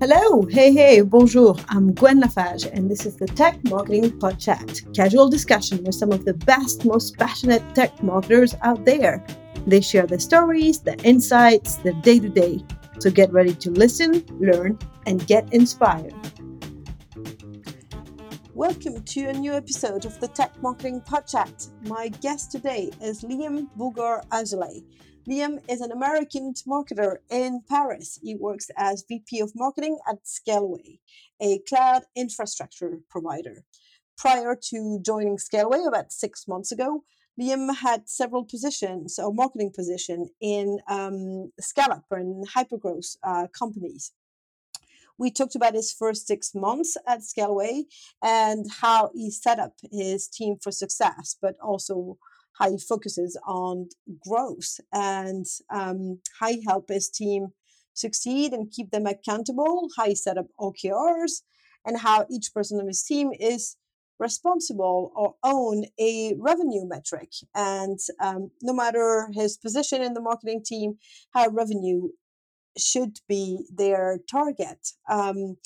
Hello, hey, hey, bonjour. I'm Gwen Lafage, and this is the Tech Marketing Pod Chat, casual discussion with some of the best, most passionate tech marketers out there. They share their stories, their insights, their day to day. So get ready to listen, learn, and get inspired. Welcome to a new episode of the Tech Marketing Pod Chat. My guest today is Liam Boogar-Azoulay. Liam is an American marketer in Paris. He works as VP of Marketing at Scaleway, a cloud infrastructure provider. Prior to joining Scaleway about six months ago, Liam had several positions or marketing position in um, scale-up and hypergrowth uh, companies. We talked about his first six months at Scaleway and how he set up his team for success, but also how he focuses on growth and um, how he help his team succeed and keep them accountable, how he set up OKRs, and how each person on his team is responsible or own a revenue metric. And um, no matter his position in the marketing team, how revenue should be their target. Um,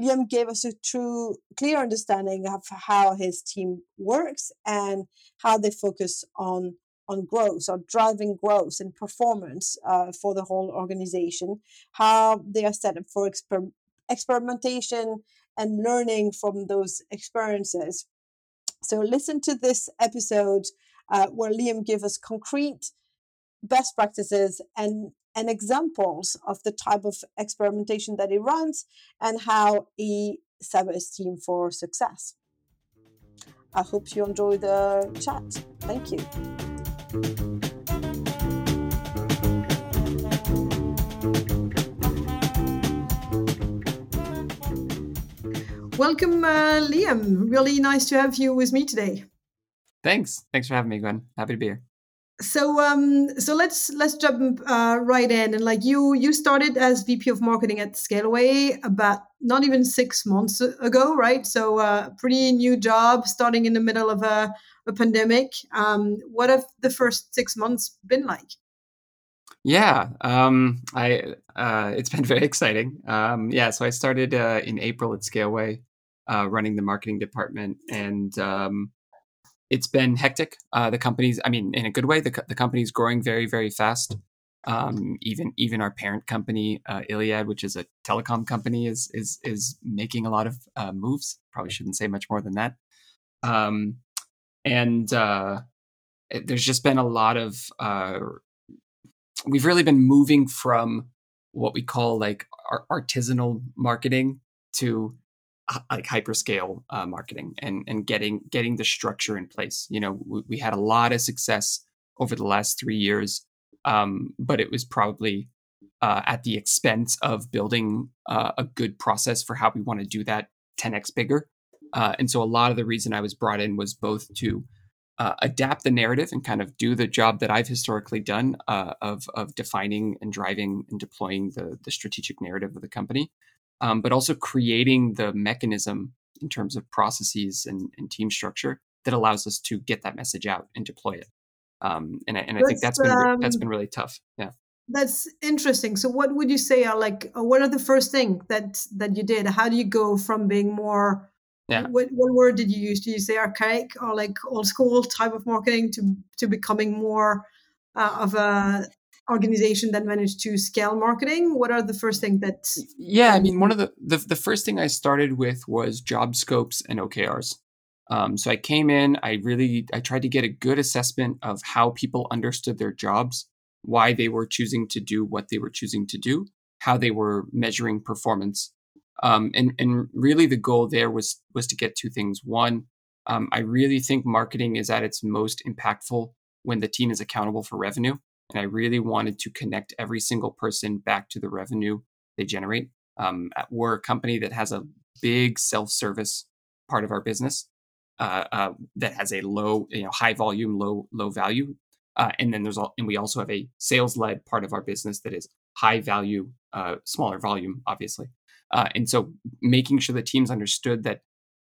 Liam gave us a true, clear understanding of how his team works and how they focus on on growth or driving growth and performance uh, for the whole organization. How they are set up for exper- experimentation and learning from those experiences. So listen to this episode uh, where Liam gives us concrete best practices and and examples of the type of experimentation that he runs and how he set his team for success. I hope you enjoy the chat. Thank you. Welcome, uh, Liam. Really nice to have you with me today. Thanks. Thanks for having me, Gwen. Happy to be here so um so let's let's jump uh, right in. And like you you started as vp of marketing at scaleway about not even six months ago right? So uh pretty new job starting in the middle of a, a pandemic. Um what have the first six months been like? Yeah um i uh it's been very exciting. Um yeah so i started uh in april at scaleway uh running the marketing department. And um it's been hectic. Uh, the company's, I mean, in a good way, the, the company's growing very, very fast. Um, even even our parent company, uh, Iliad, which is a telecom company, is is is making a lot of uh, moves. Probably shouldn't say much more than that. Um, and uh, it, there's just been a lot of. Uh, we've really been moving from what we call like artisanal marketing to like hyperscale uh, marketing and and getting getting the structure in place. You know, we, we had a lot of success over the last three years, um, but it was probably uh, at the expense of building uh, a good process for how we want to do that 10x bigger. Uh, and so a lot of the reason I was brought in was both to uh, adapt the narrative and kind of do the job that I've historically done uh, of of defining and driving and deploying the the strategic narrative of the company, um, but also creating the mechanism in terms of processes and, and, team structure that allows us to get that message out and deploy it. Um, and I, and I think that's been um, that's been really tough. Yeah. That's interesting. So, what would you say are like? Uh, what are the first things that that you did? How do you go from being more yeah. What, what word did you use? Did you say archaic or like old school type of marketing to to becoming more uh, of a organization that managed to scale marketing? What are the first things that yeah i mean one of the, the the, first thing i started with was job scopes and okrs um, so i came in i really i tried to get a good assessment of how people understood their jobs why they were choosing to do what they were choosing to do how they were measuring performance. Um, and and really the goal there was was to get two things. One um, i really think marketing is at its most impactful when the team is accountable for revenue and I really wanted to connect every single person back to the revenue they generate. Um, we're a company that has a big self-service part of our business uh, uh, that has a low, you know, high volume, low low value, uh, and then there's all, and we also have a sales-led part of our business that is high value, uh, smaller volume, obviously. Uh, and so, making sure the teams understood that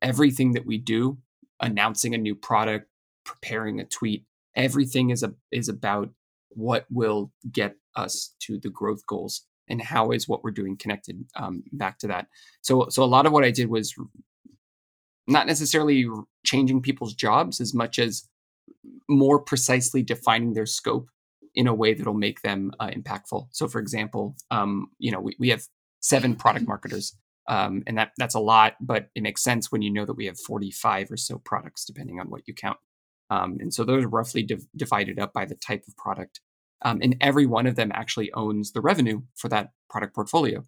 everything that we do, announcing a new product, preparing a tweet, everything is a is about what will get us to the growth goals and how is what we're doing connected um, back to that. So so a lot of what i did was not necessarily changing people's jobs as much as more precisely defining their scope in a way that'll make them uh, impactful. So for example um, you know we, we have seven product marketers um, and that that's a lot but it makes sense when you know that we have 45 or so products depending on what you count um, and so those are roughly div- divided up by the type of product um, and every one of them actually owns the revenue for that product portfolio.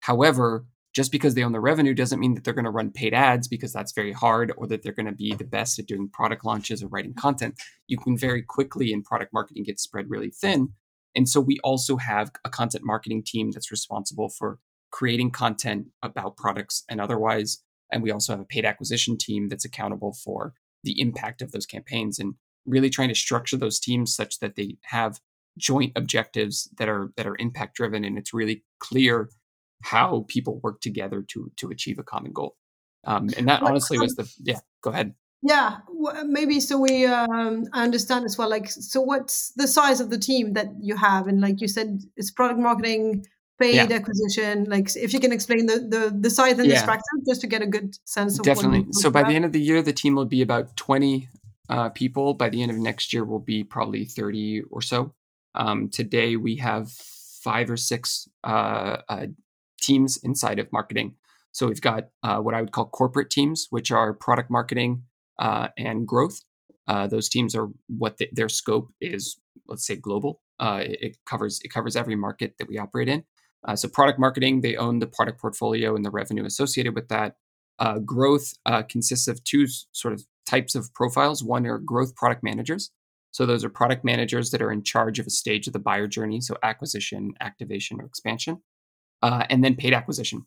However, just because they own the revenue doesn't mean that they're going to run paid ads because that's very hard or that they're going to be the best at doing product launches or writing content. You can very quickly in product marketing get spread really thin. And so we also have a content marketing team that's responsible for creating content about products and otherwise. And we also have a paid acquisition team that's accountable for the impact of those campaigns and really trying to structure those teams such that they have joint objectives that are that are impact driven and it's really clear how people work together to to achieve a common goal. Um, and that honestly was the yeah go ahead. Yeah maybe so we um, understand as well like so what's the size of the team that you have? And like you said it's product marketing paid yeah. acquisition like if you can explain the the, the size and yeah. the structure just to get a good sense of definitely so by about. the end of the year the team will be about 20 uh, people by the end of next year will be probably 30 or so um, today we have five or six uh, uh, teams inside of marketing. So we've got uh, what I would call corporate teams, which are product marketing uh, and growth. Uh, those teams are what the, their scope is. Let's say global. Uh, it, it, covers it covers every market that we operate in. So product marketing, they own the product portfolio and the revenue associated with that. growth consists of two sort of types of profiles. One are growth product managers. So those are product managers that are in charge of a stage of the buyer journey, so acquisition, activation, or expansion, uh, and then paid acquisition.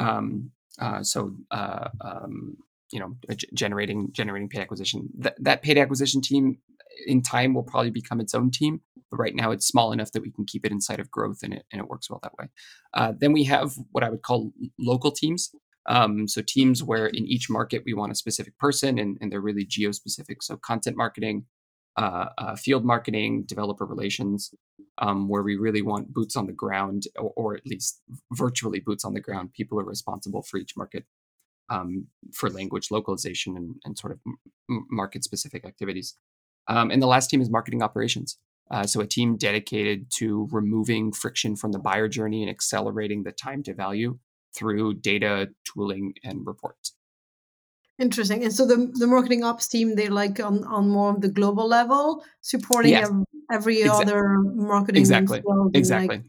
Um, uh, so uh, um, you know, generating generating paid acquisition. Th- that paid acquisition team in time will probably become its own team, but right now it's small enough that we can keep it inside of growth, and it and it works well that way. Uh, then we have what I would call local teams. Um, so teams where in each market we want a specific person and, and they're really geo specific. So content marketing, uh, uh, field marketing, developer relations, um, where we really want boots on the ground, or, or, at least virtually boots on the ground. People are responsible for each market um, for language localization and, and sort of market specific activities. Um, and the last team is marketing operations. Uh, so a team dedicated to removing friction from the buyer journey and accelerating the time to value through data, tooling, and reports. Interesting. And so the the marketing ops team, they're like on, on more of the global level, supporting yes. every, every Exa- other marketing. Exactly. Exactly. Like,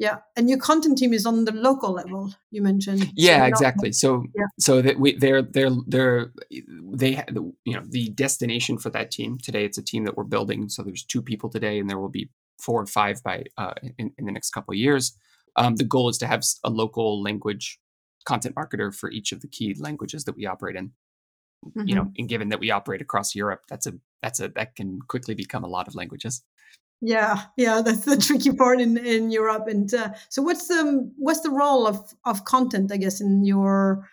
yeah, and your content team is on the local level. You mentioned. Yeah, so exactly. So, yeah. so that we they're they're they're they you know the destination for that team today. It's a team that we're building. So there's two people today, and there will be four or five by uh, in, in the next couple of years. Um, the goal is to have a local language content marketer for each of the key languages that we operate in. Mm-hmm. You know, mm-hmm. and given that we operate across Europe, that's a that's a that can quickly become a lot of languages. Yeah, yeah, that's the tricky part in in Europe. And uh, so, what's the what's the role of of content? I guess in your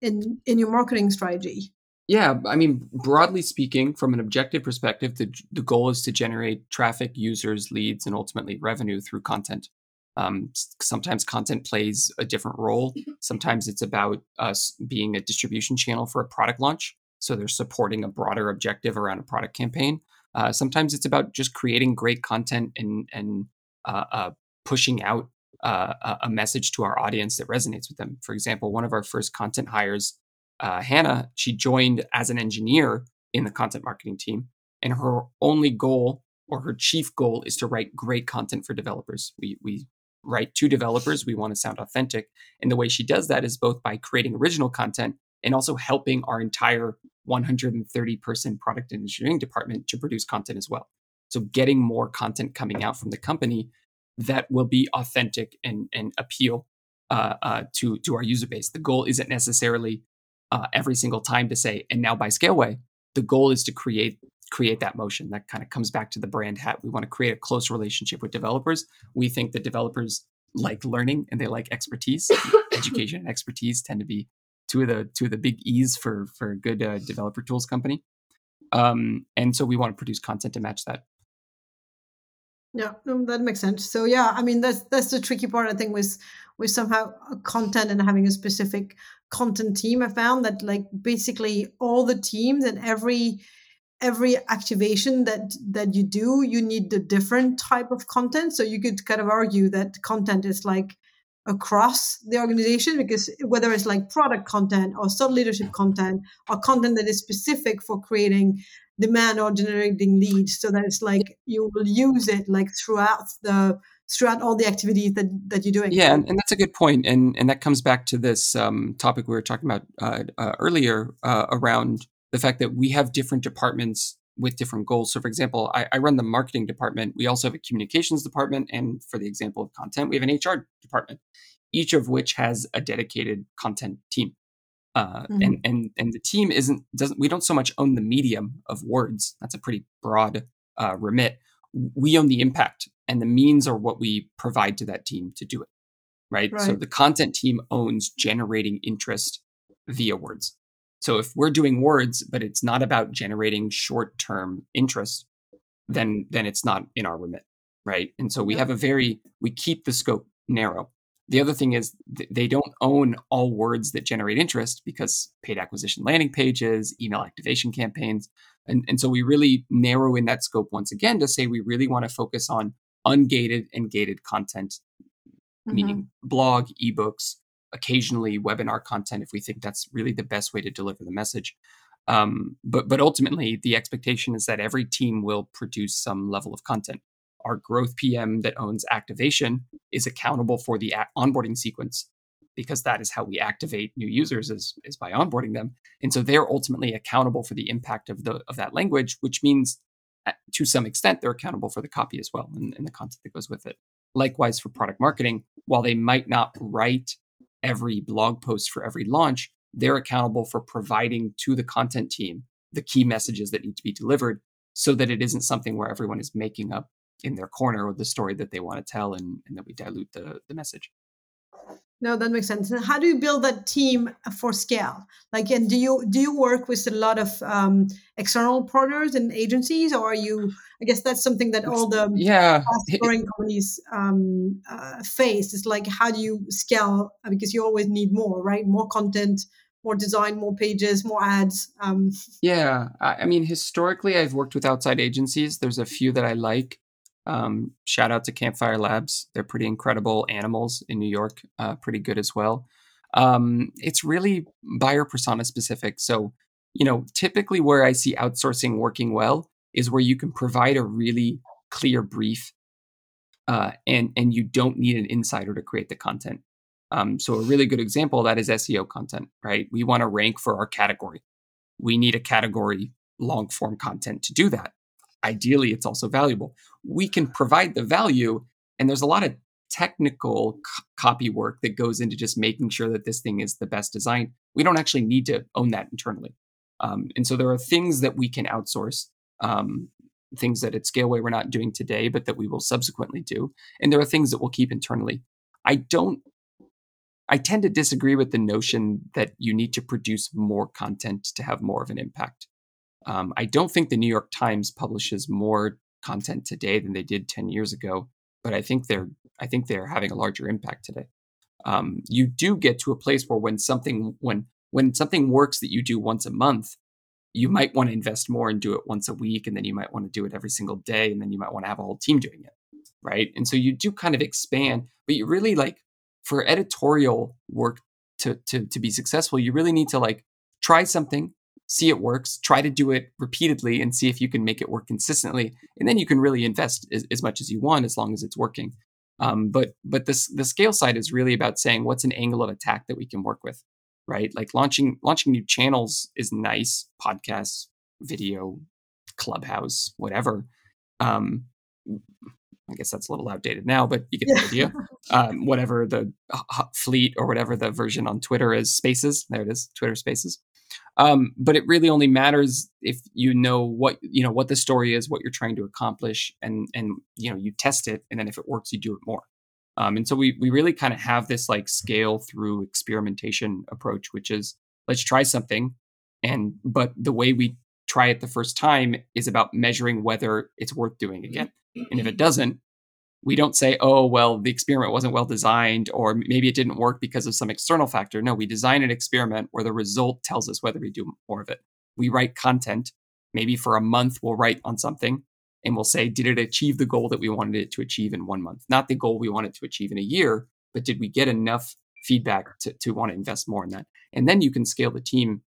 in in your marketing strategy. Yeah, I mean, broadly speaking, from an objective perspective, the the goal is to generate traffic, users, leads, and ultimately revenue through content. Um, sometimes content plays a different role. Mm-hmm. Sometimes it's about us being a distribution channel for a product launch. So they're supporting a broader objective around a product campaign. Uh, sometimes it's about just creating great content and and uh, uh, pushing out uh, a message to our audience that resonates with them. For example, one of our first content hires, uh, Hannah, she joined as an engineer in the content marketing team, and her only goal or her chief goal is to write great content for developers. We we write to developers. We want to sound authentic. And the way she does that is both by creating original content and also helping our entire 130 person product engineering department to produce content as well. So getting more content coming out from the company that will be authentic and, and appeal uh, uh, to, to our user base. The goal isn't necessarily uh, every single time to say, and now by Scaleway. The goal is to create create that motion. That kind of comes back to the brand hat. We want to create a close relationship with developers. We think that developers like learning and they like expertise. Education and expertise tend to be two of the two of the big E's for for a good uh, developer tools company. Um, and so we want to produce content to match that. Yeah, that makes sense. So yeah, I mean that's that's the tricky part I think with with somehow uh, content and having a specific content team. I found that like basically all the teams and every every activation that that you do, you need a different type of content. So you could kind of argue that content is like across the organization because whether it's like product content or thought leadership content or content that is specific for creating demand or generating leads so that it's like you will use it like throughout the throughout all the activities that that you're doing. Yeah and, and that's a good point and and that comes back to this um, topic we were talking about uh, uh, earlier uh, around the fact that we have different departments with different goals. So for example I, I run the marketing department. We also have a communications department and for the example of content we have an hr department each of which has a dedicated content team. Uh, mm-hmm. and and and the team isn't doesn't we don't so much own the medium of words. That's a pretty broad uh, remit. We own the impact and the means are what we provide to that team to do it right? right. so the content team owns generating interest via words so if we're doing words but it's not about generating short-term interest then then it's not in our remit right and so we have a very we keep the scope narrow the other thing is th- they don't own all words that generate interest because paid acquisition landing pages, email activation campaigns. And, and so we really narrow in that scope once again to say we really want to focus on ungated and gated content, mm-hmm. meaning blog, ebooks, occasionally webinar content if we think that's really the best way to deliver the message. Um, but but ultimately, the expectation is that every team will produce some level of content our growth PM that owns activation is accountable for the onboarding sequence because that is how we activate new users is, is by onboarding them. And so they're ultimately accountable for the impact of the of that language, which means uh, to some extent they're accountable for the copy as well and, and the content that goes with it. Likewise for product marketing, while they might not write every blog post for every launch, they're accountable for providing to the content team the key messages that need to be delivered so that it isn't something where everyone is making up in their corner with the story that they want to tell and, and that we dilute the, the message no that makes sense and how do you build that team for scale like and do you do you work with a lot of um, external partners and agencies or are you i guess that's something that all the yeah growing companies um, uh, face is like how do you scale because you always need more right more content more design, more pages, more ads. Um. Yeah, I mean, historically, I've worked with outside agencies. There's a few that I like. Um, shout out to Campfire Labs. They're pretty incredible Animalz in New York, uh, pretty good as well. Um, it's really buyer persona specific. So, you know, typically where I see outsourcing working well is where you can provide a really clear brief uh, and, and you don't need an insider to create the content. Um, so, a really good example of that is SEO content, right? We want to rank for our category. We need a category long form content to do that ideally it's also valuable. We can provide the value, and there's a lot of technical c- copy work that goes into just making sure that this thing is the best design. We don't actually need to own that internally. Um, and so there are things that we can outsource, um, things that at Scaleway we're not doing today, but that we will subsequently do. And there are things that we'll keep internally. I don't I tend to disagree with the notion that you need to produce more content to have more of an impact. Um, I don't think the New York Times publishes more content today than they did 10 years ago, but I think they're I think they're having a larger impact today. Um, you do get to a place where when something when when something works that you do once a month, you might want to invest more and do it once a week, and then you might want to do it every single day, and then you might want to have a whole team doing it, right? And so you do kind of expand, but you really like for editorial work to to to be successful, you really need to like try something, see it works, try to do it repeatedly and see if you can make it work consistently. And then you can really invest as, as much as you want as long as it's working. Um, but but this the scale side is really about saying what's an angle of attack that we can work with, right? Like launching launching new channels is nice, podcasts, video, clubhouse, whatever. Um, I guess that's a little outdated now, but you get the idea. Um, whatever the fleet or whatever the version on Twitter is, Spaces. There it is, Twitter Spaces. Um, but it really only matters if you know what you know what the story is, what you're trying to accomplish, and and you know you test it, and then if it works, you do it more. Um, and so we we really kind of have this like scale through experimentation approach, which is let's try something, and but the way we try it the first time is about measuring whether it's worth doing again. And if it doesn't, we don't say, oh, well, the experiment wasn't well designed, or maybe it didn't work because of some external factor. No, we design an experiment where the result tells us whether we do more of it. We write content. Maybe for a month, we'll write on something and we'll say, did it achieve the goal that we wanted it to achieve in one month? Not the goal we wanted to achieve in a year, but did we get enough feedback to, to want to invest more in that? And then you can scale the team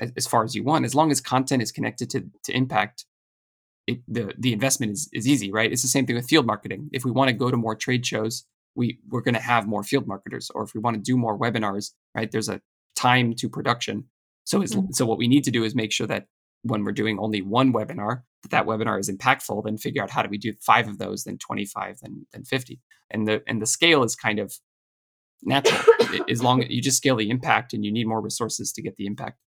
as, as far as you want. As long as content is connected to, to impact, it, the, the investment is, is easy, right? It's the same thing with field marketing. If we want to go to more trade shows, we, we're going to have more field marketers. Or if we want to do more webinars, right, there's a time to production. So, mm-hmm. so what we need to do is make sure that when we're doing only one webinar, that that webinar is impactful, then figure out how do we do five of those, then 25, then, then 50. And the, and the scale is kind of natural as long as you just scale the impact and you need more resources to get the impact.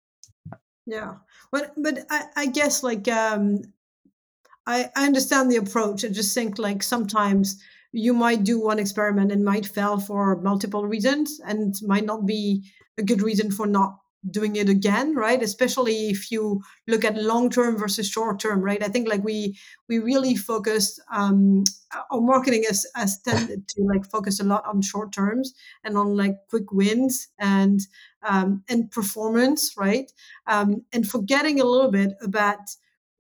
Yeah. But, but I, I guess like, um, I, I understand the approach. I just think like sometimes you might do one experiment and might fail for multiple reasons and might not be a good reason for not doing it again right? Especially if you look at long term versus short term right? I think like we we really focused um our marketing has, has tended to like focus a lot on short terms and on like quick wins and um and performance right? Um and forgetting a little bit about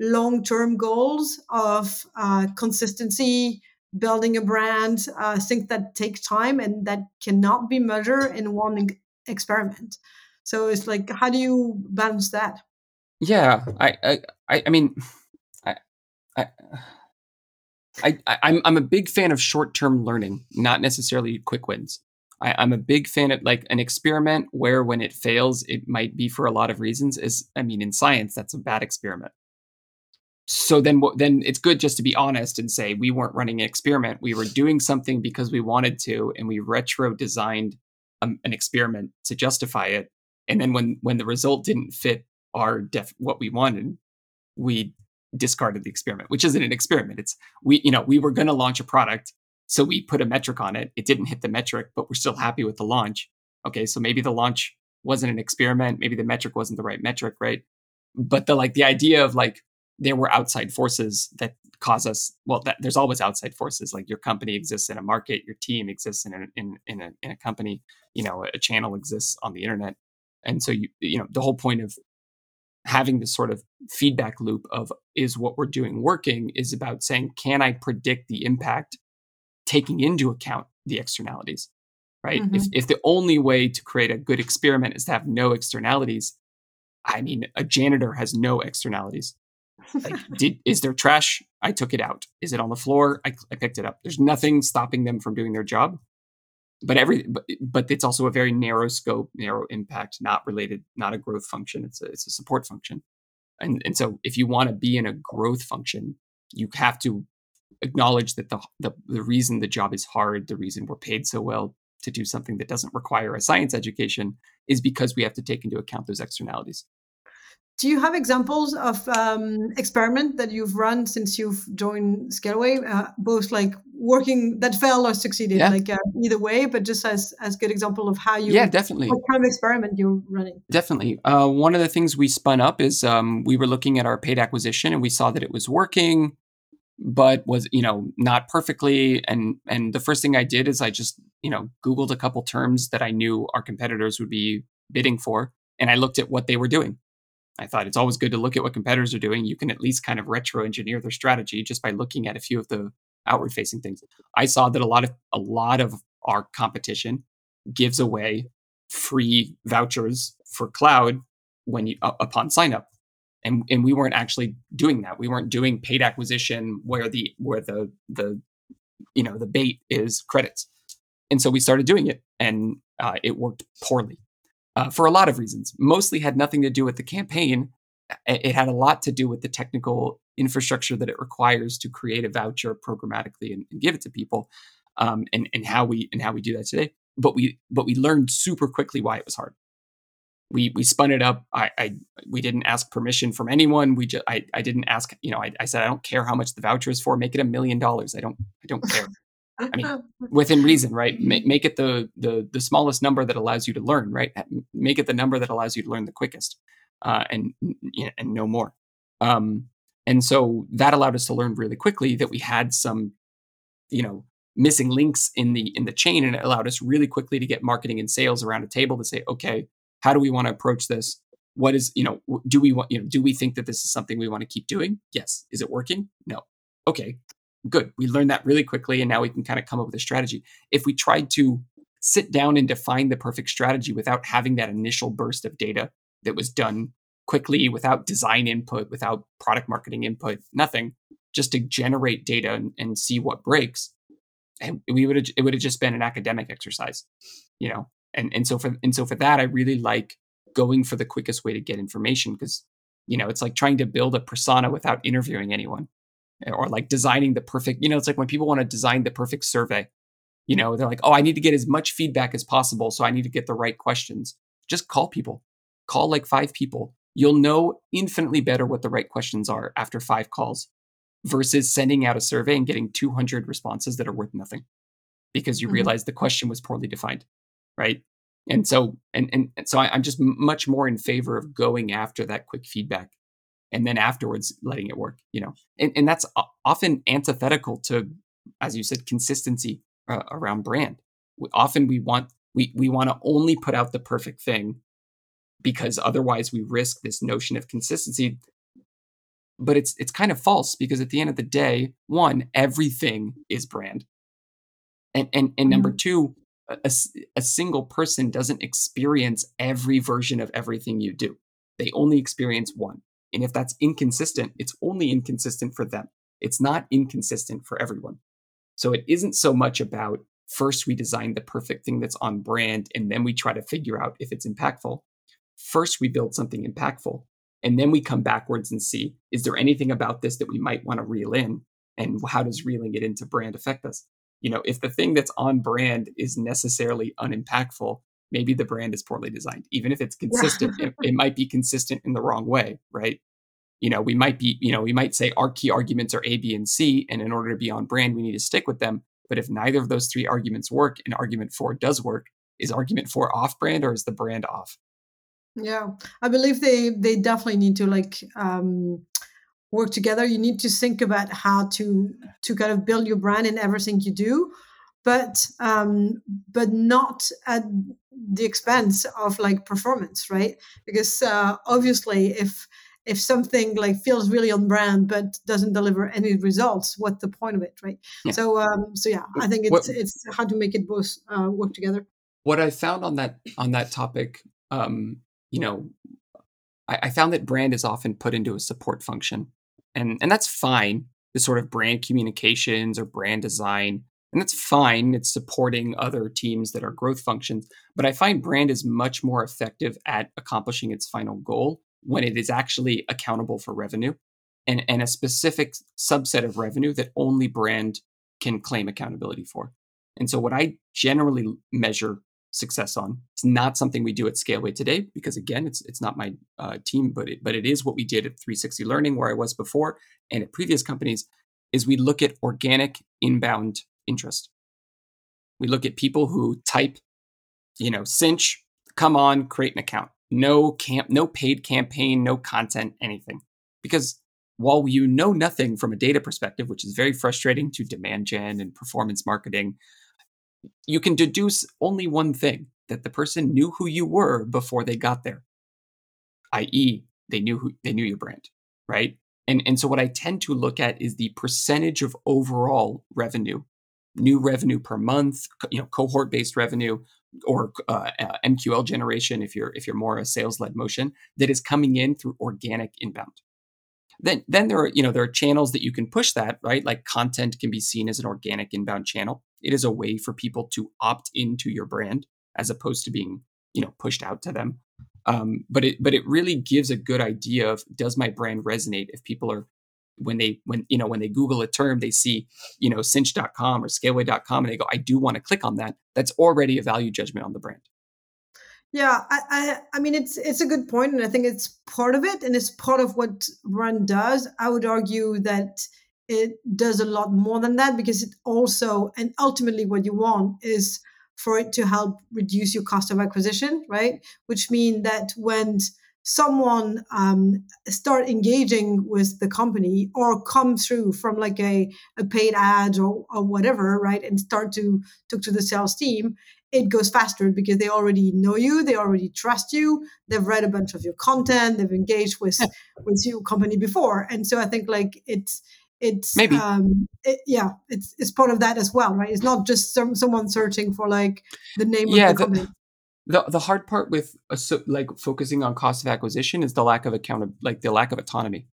long term goals of uh, consistency building a brand uh, things that take time and that cannot be measured in one experiment so it's like, how do you balance that? Yeah, I, I, I mean, I, I, I, I'm, I'm a big fan of short-term learning, not necessarily quick wins. I, I'm a big fan of like an experiment where, when it fails, it might be for a lot of reasons. Is I mean, in science, that's a bad experiment. So then, then it's good just to be honest and say we weren't running an experiment. We were doing something because we wanted to, and we retro designed um, an experiment to justify it. And then when when the result didn't fit our def what we wanted we discarded the experiment which isn't an experiment. It's we you know we were going to launch a product so we put a metric on it. It didn't hit the metric but we're still happy with the launch. Okay so maybe the launch wasn't an experiment. Maybe the metric wasn't the right metric right? But the like the idea of like there were outside forces that cause us well that, there's always outside forces like your company exists in a market your team exists in a, in, in, a, in a company you know a channel exists on the internet. And so you you know the whole point of having this sort of feedback loop of is what we're doing working is about saying can i predict the impact taking into account the externalities? Right? Mm-hmm. if, if the only way to create a good experiment is to have no externalities i mean a janitor has no externalities like, did is there trash? I took it out. Is it on the floor? I, I picked it up. There's nothing stopping them from doing their job. But every but, but it's also a very narrow scope narrow impact not related not a growth function. It's a it's a support function. And and so if you want to be in a growth function you have to acknowledge that the, the the reason the job is hard the reason we're paid so well to do something that doesn't require a science education is because we have to take into account those externalities do you have examples of um, experiment that you've run since you've joined Scaleway, uh, both like working that failed or succeeded, yeah. like uh, either way, but just as as good example of how you yeah definitely what kind of experiment you're running. Definitely, uh, one of the things we spun up is um, we were looking at our paid acquisition and we saw that it was working, but was you know not perfectly. And and the first thing I did is I just you know googled a couple terms that I knew our competitors would be bidding for, and I looked at what they were doing I thought it's always good to look at what competitors are doing. You can at least kind of retro engineer their strategy just by looking at a few of the outward facing things. I saw that a lot of a lot of our competition gives away free vouchers for cloud when you uh, upon sign up. And and we weren't actually doing that. We weren't doing paid acquisition where the where the the you know the bait is credits. And so we started doing it and uh, it worked poorly uh, for a lot of reasons. Mostly had nothing to do with the campaign. It had a lot to do with the technical infrastructure that it requires to create a voucher programmatically and, and give it to people, um, and and how we and how we do that today. But we but we learned super quickly why it was hard. We we spun it up. I, I we didn't ask permission from anyone. We just I, I didn't ask. You know, I, I said I don't care how much the voucher is for. Make it a million dollars. I don't I don't care. I mean, within reason, right? Make, make it the, the the smallest number that allows you to learn, right? Make it the number that allows you to learn the quickest. uh, and and no more. Um, and so that allowed us to learn really quickly that we had some, you know, missing links in the in the chain, and it allowed us really quickly to get marketing and sales around a table to say, okay, how do we want to approach this? What is, you know, do we want, you know, do we think that this is something we want to keep doing? Yes. Is it working? No. Okay, good. We learned that really quickly, and now we can kind of come up with a strategy. If we tried to sit down and define the perfect strategy without having that initial burst of data that was done quickly without design input, without product marketing input, nothing, just to generate data and, and see what breaks, and we would it would have just been an academic exercise, you know. And and so for and so for that, I really like going for the quickest way to get information because you know it's like trying to build a persona without interviewing anyone or like designing the perfect you know it's like when people want to design the perfect survey you know they're like oh i need to get as much feedback as possible so i need to get the right questions. Just call people. Call like five people. You'll know infinitely better what the right questions are after five calls versus sending out a survey and getting 200 responses that are worth nothing because you mm-hmm. realize the question was poorly defined right? And so and and, so I, i'm just much more in favor of going after that quick feedback and then afterwards letting it work you know and, and that's often antithetical to as you said consistency uh, around brand. We, often we want we we want to only put out the perfect thing because otherwise we risk this notion of consistency. But it's it's kind of false because at the end of the day one everything is brand. And and, and number mm-hmm. two a, a single person doesn't experience every version of everything you do. They only experience one and if that's inconsistent it's only inconsistent for them. It's not inconsistent for everyone. So it isn't so much about first we design the perfect thing that's on brand and then we try to figure out if it's impactful. First we build something impactful and then we come backwards and see is there anything about this that we might want to reel in? And how does reeling it into brand affect us? You know if the thing that's on brand is necessarily unimpactful maybe the brand is poorly designed even if it's consistent yeah. it, it might be consistent in the wrong way right you know we might be you know we might say our key arguments are a b and c and in order to be on brand we need to stick with them but if neither of those three arguments work and argument four does work is argument four off brand or is the brand off yeah, I believe they they definitely need to like um, work together. You need to think about how to to kind of build your brand in everything you do, but um, but not at the expense of like performance, right? Because uh, obviously, if if something like feels really on brand but doesn't deliver any results, what's the point of it, right? Yeah. So um, so yeah, I think it's what, it's how to make it both uh, work together. What I found on that on that topic um, you know, I, I found that brand is often put into a support function, and and that's fine. The sort of brand communications or brand design, and that's fine. It's supporting other teams that are growth functions. But I find brand is much more effective at accomplishing its final goal when it is actually accountable for revenue and, and a specific subset of revenue that only brand can claim accountability for. And so, what I generally measure success on. It's not something we do at Scaleway today because again, it's it's not my uh, team, but it, but it is what we did at 360 Learning, where I was before, and at previous companies. Is we look at organic inbound interest. We look at people who type, you know, cinch, come on, create an account. No camp, no paid campaign, no content, anything. Because while you know nothing from a data perspective, which is very frustrating to demand gen and performance marketing, you can deduce only one thing that the person knew who you were before they got there i.e they knew who they knew your brand right and and so what i tend to look at is the percentage of overall revenue new revenue per month you know cohort based revenue or uh, uh, mql generation if you're if you're more a sales led motion that is coming in through organic inbound. Then then there are you know there are channels that you can push that right? Like content can be seen as an organic inbound channel. It is a way for people to opt into your brand as opposed to being you know pushed out to them. Um, but it but it really gives a good idea of does my brand resonate if people are when they when you know when they google a term they see you know cinch.com or scaleway.com and they go i do want to click on that that's already a value judgment on the brand yeah, I, I, I mean it's it's a good point, and I think it's part of it, and it's part of what Run does. I would argue that it does a lot more than that because it also and ultimately what you want is for it to help reduce your cost of acquisition, right? Which mean that when someone um, start engaging with the company or come through from like a, a paid ad or, or whatever right and start to talk to the sales team it goes faster because they already know you they already trust you they've read a bunch of your content they've engaged with with your company before. And so i think like it's it's maybe. um it, yeah it's it's part of that as well right? It's not just some someone searching for like the name yeah, of the company the the hard part with a, like focusing on cost of acquisition is the lack of account like the lack of autonomy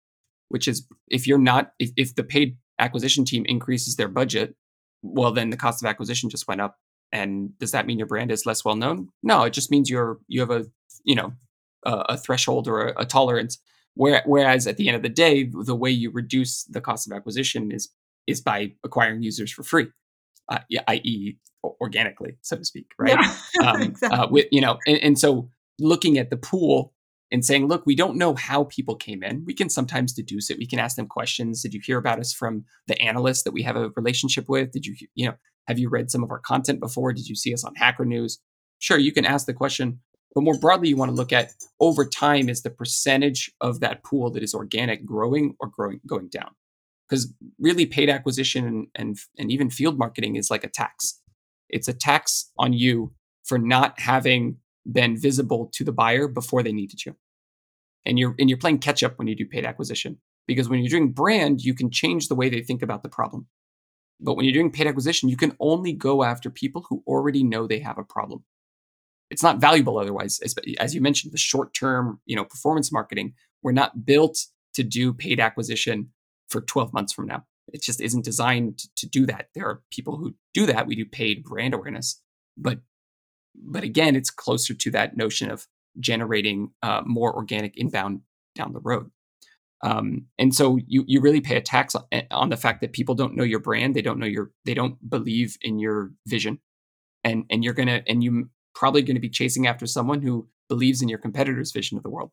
which is if you're not if, if the paid acquisition team increases their budget well then the cost of acquisition just went up and does that mean your brand is less well known no it just means you're you have a you know a, a threshold or a, a tolerance Where, whereas at the end of the day the way you reduce the cost of acquisition is is by acquiring users for free uh, i.e., organically, so to speak, right? Yeah, um, exactly. uh, with you know, and, and, so looking at the pool and saying, look, we don't know how people came in. We can sometimes deduce it. We can ask them questions. Did you hear about us from the analyst that we have a relationship with? Did you, you know, have you read some of our content before? Did you see us on Hacker News? Sure, you can ask the question, but more broadly, you want to look at over time is the percentage of that pool that is organic growing or growing going down because really paid acquisition and, and and even field marketing is like a tax it's a tax on you for not having been visible to the buyer before they needed you. And you're and you're playing catch up when you do paid acquisition because when you're doing brand you can change the way they think about the problem. But when you're doing paid acquisition you can only go after people who already know they have a problem. It's not valuable otherwise as, you mentioned the short term you know performance marketing. We're not built to do paid acquisition for 12 months from now. It just isn't designed to do that. There are people who do that. We do paid brand awareness, but but again, it's closer to that notion of generating uh, more organic inbound down the road. Um, and so you you really pay a tax on, eh, on the fact that people don't know your brand, they don't know your they don't believe in your vision, and and you're gonna and you probably going to be chasing after someone who believes in your competitor's vision of the world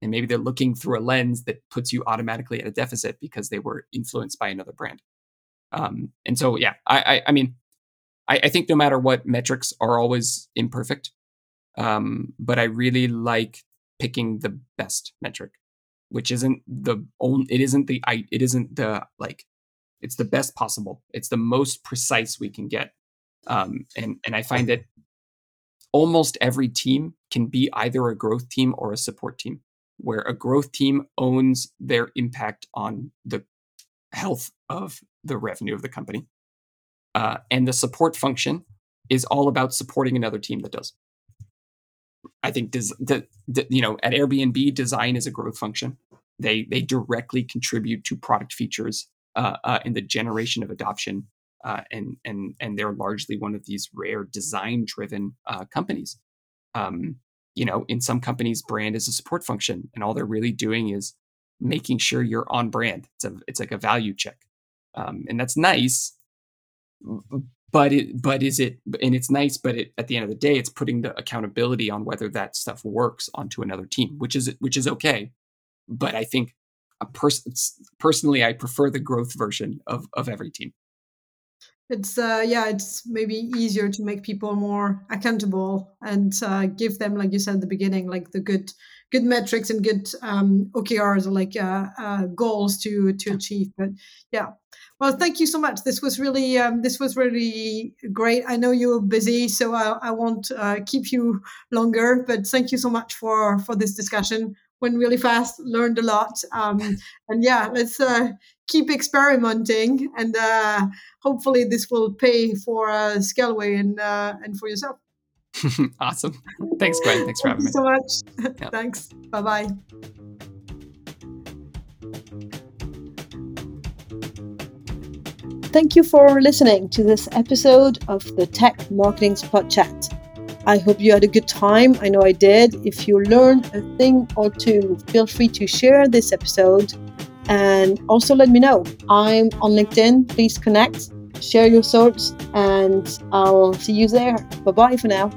and maybe they're looking through a lens that puts you automatically at a deficit because they were influenced by another brand. Um, and so yeah i i, I mean I, I, think no matter what metrics are always imperfect um, but i really like picking the best metric which isn't the only it isn't the i it isn't the like it's the best possible. It's the most precise we can get um, and and i find that almost every team can be either a growth team or a support team where a growth team owns their impact on the health of the revenue of the company. Uh, and the support function is all about supporting another team that does. I think des- the, the, you know at Airbnb, design is a growth function. They they directly contribute to product features uh, uh, in the generation of adoption, uh, and and and they're largely one of these rare design driven uh, companies. Um, you know, in some companies, brand is a support function, and all they're really doing is making sure you're on brand. It's a it's like a value check, um, and that's nice. But it but is it and it's nice, but it, at the end of the day, it's putting the accountability on whether that stuff works onto another team, which is which is okay. But I think a person personally, I prefer the growth version of of every team it's uh, yeah it's maybe easier to make people more accountable and uh, give them like you said at the beginning like the good good metrics and good um, okrs or like uh, uh, goals to to achieve but yeah. Well thank you so much. This was really um, this was really great. I know you're busy so i, I won't uh, keep you longer but thank you so much for for this discussion. Went really fast learned a lot um, and yeah let's uh, keep experimenting, and uh, hopefully this will pay for uh, Scaleway and uh, and for yourself. awesome. Thanks, Gwen. Thanks for having me. so much. Yeah. Thanks. Bye bye. Thank you for listening to this episode of the Tech Marketing Pod Chat. I hope you had a good time. I know I did. If you learned a thing or two, feel free to share this episode and also let me know. I'm on LinkedIn. Please connect, share your thoughts, and I'll see you there. Bye bye for now.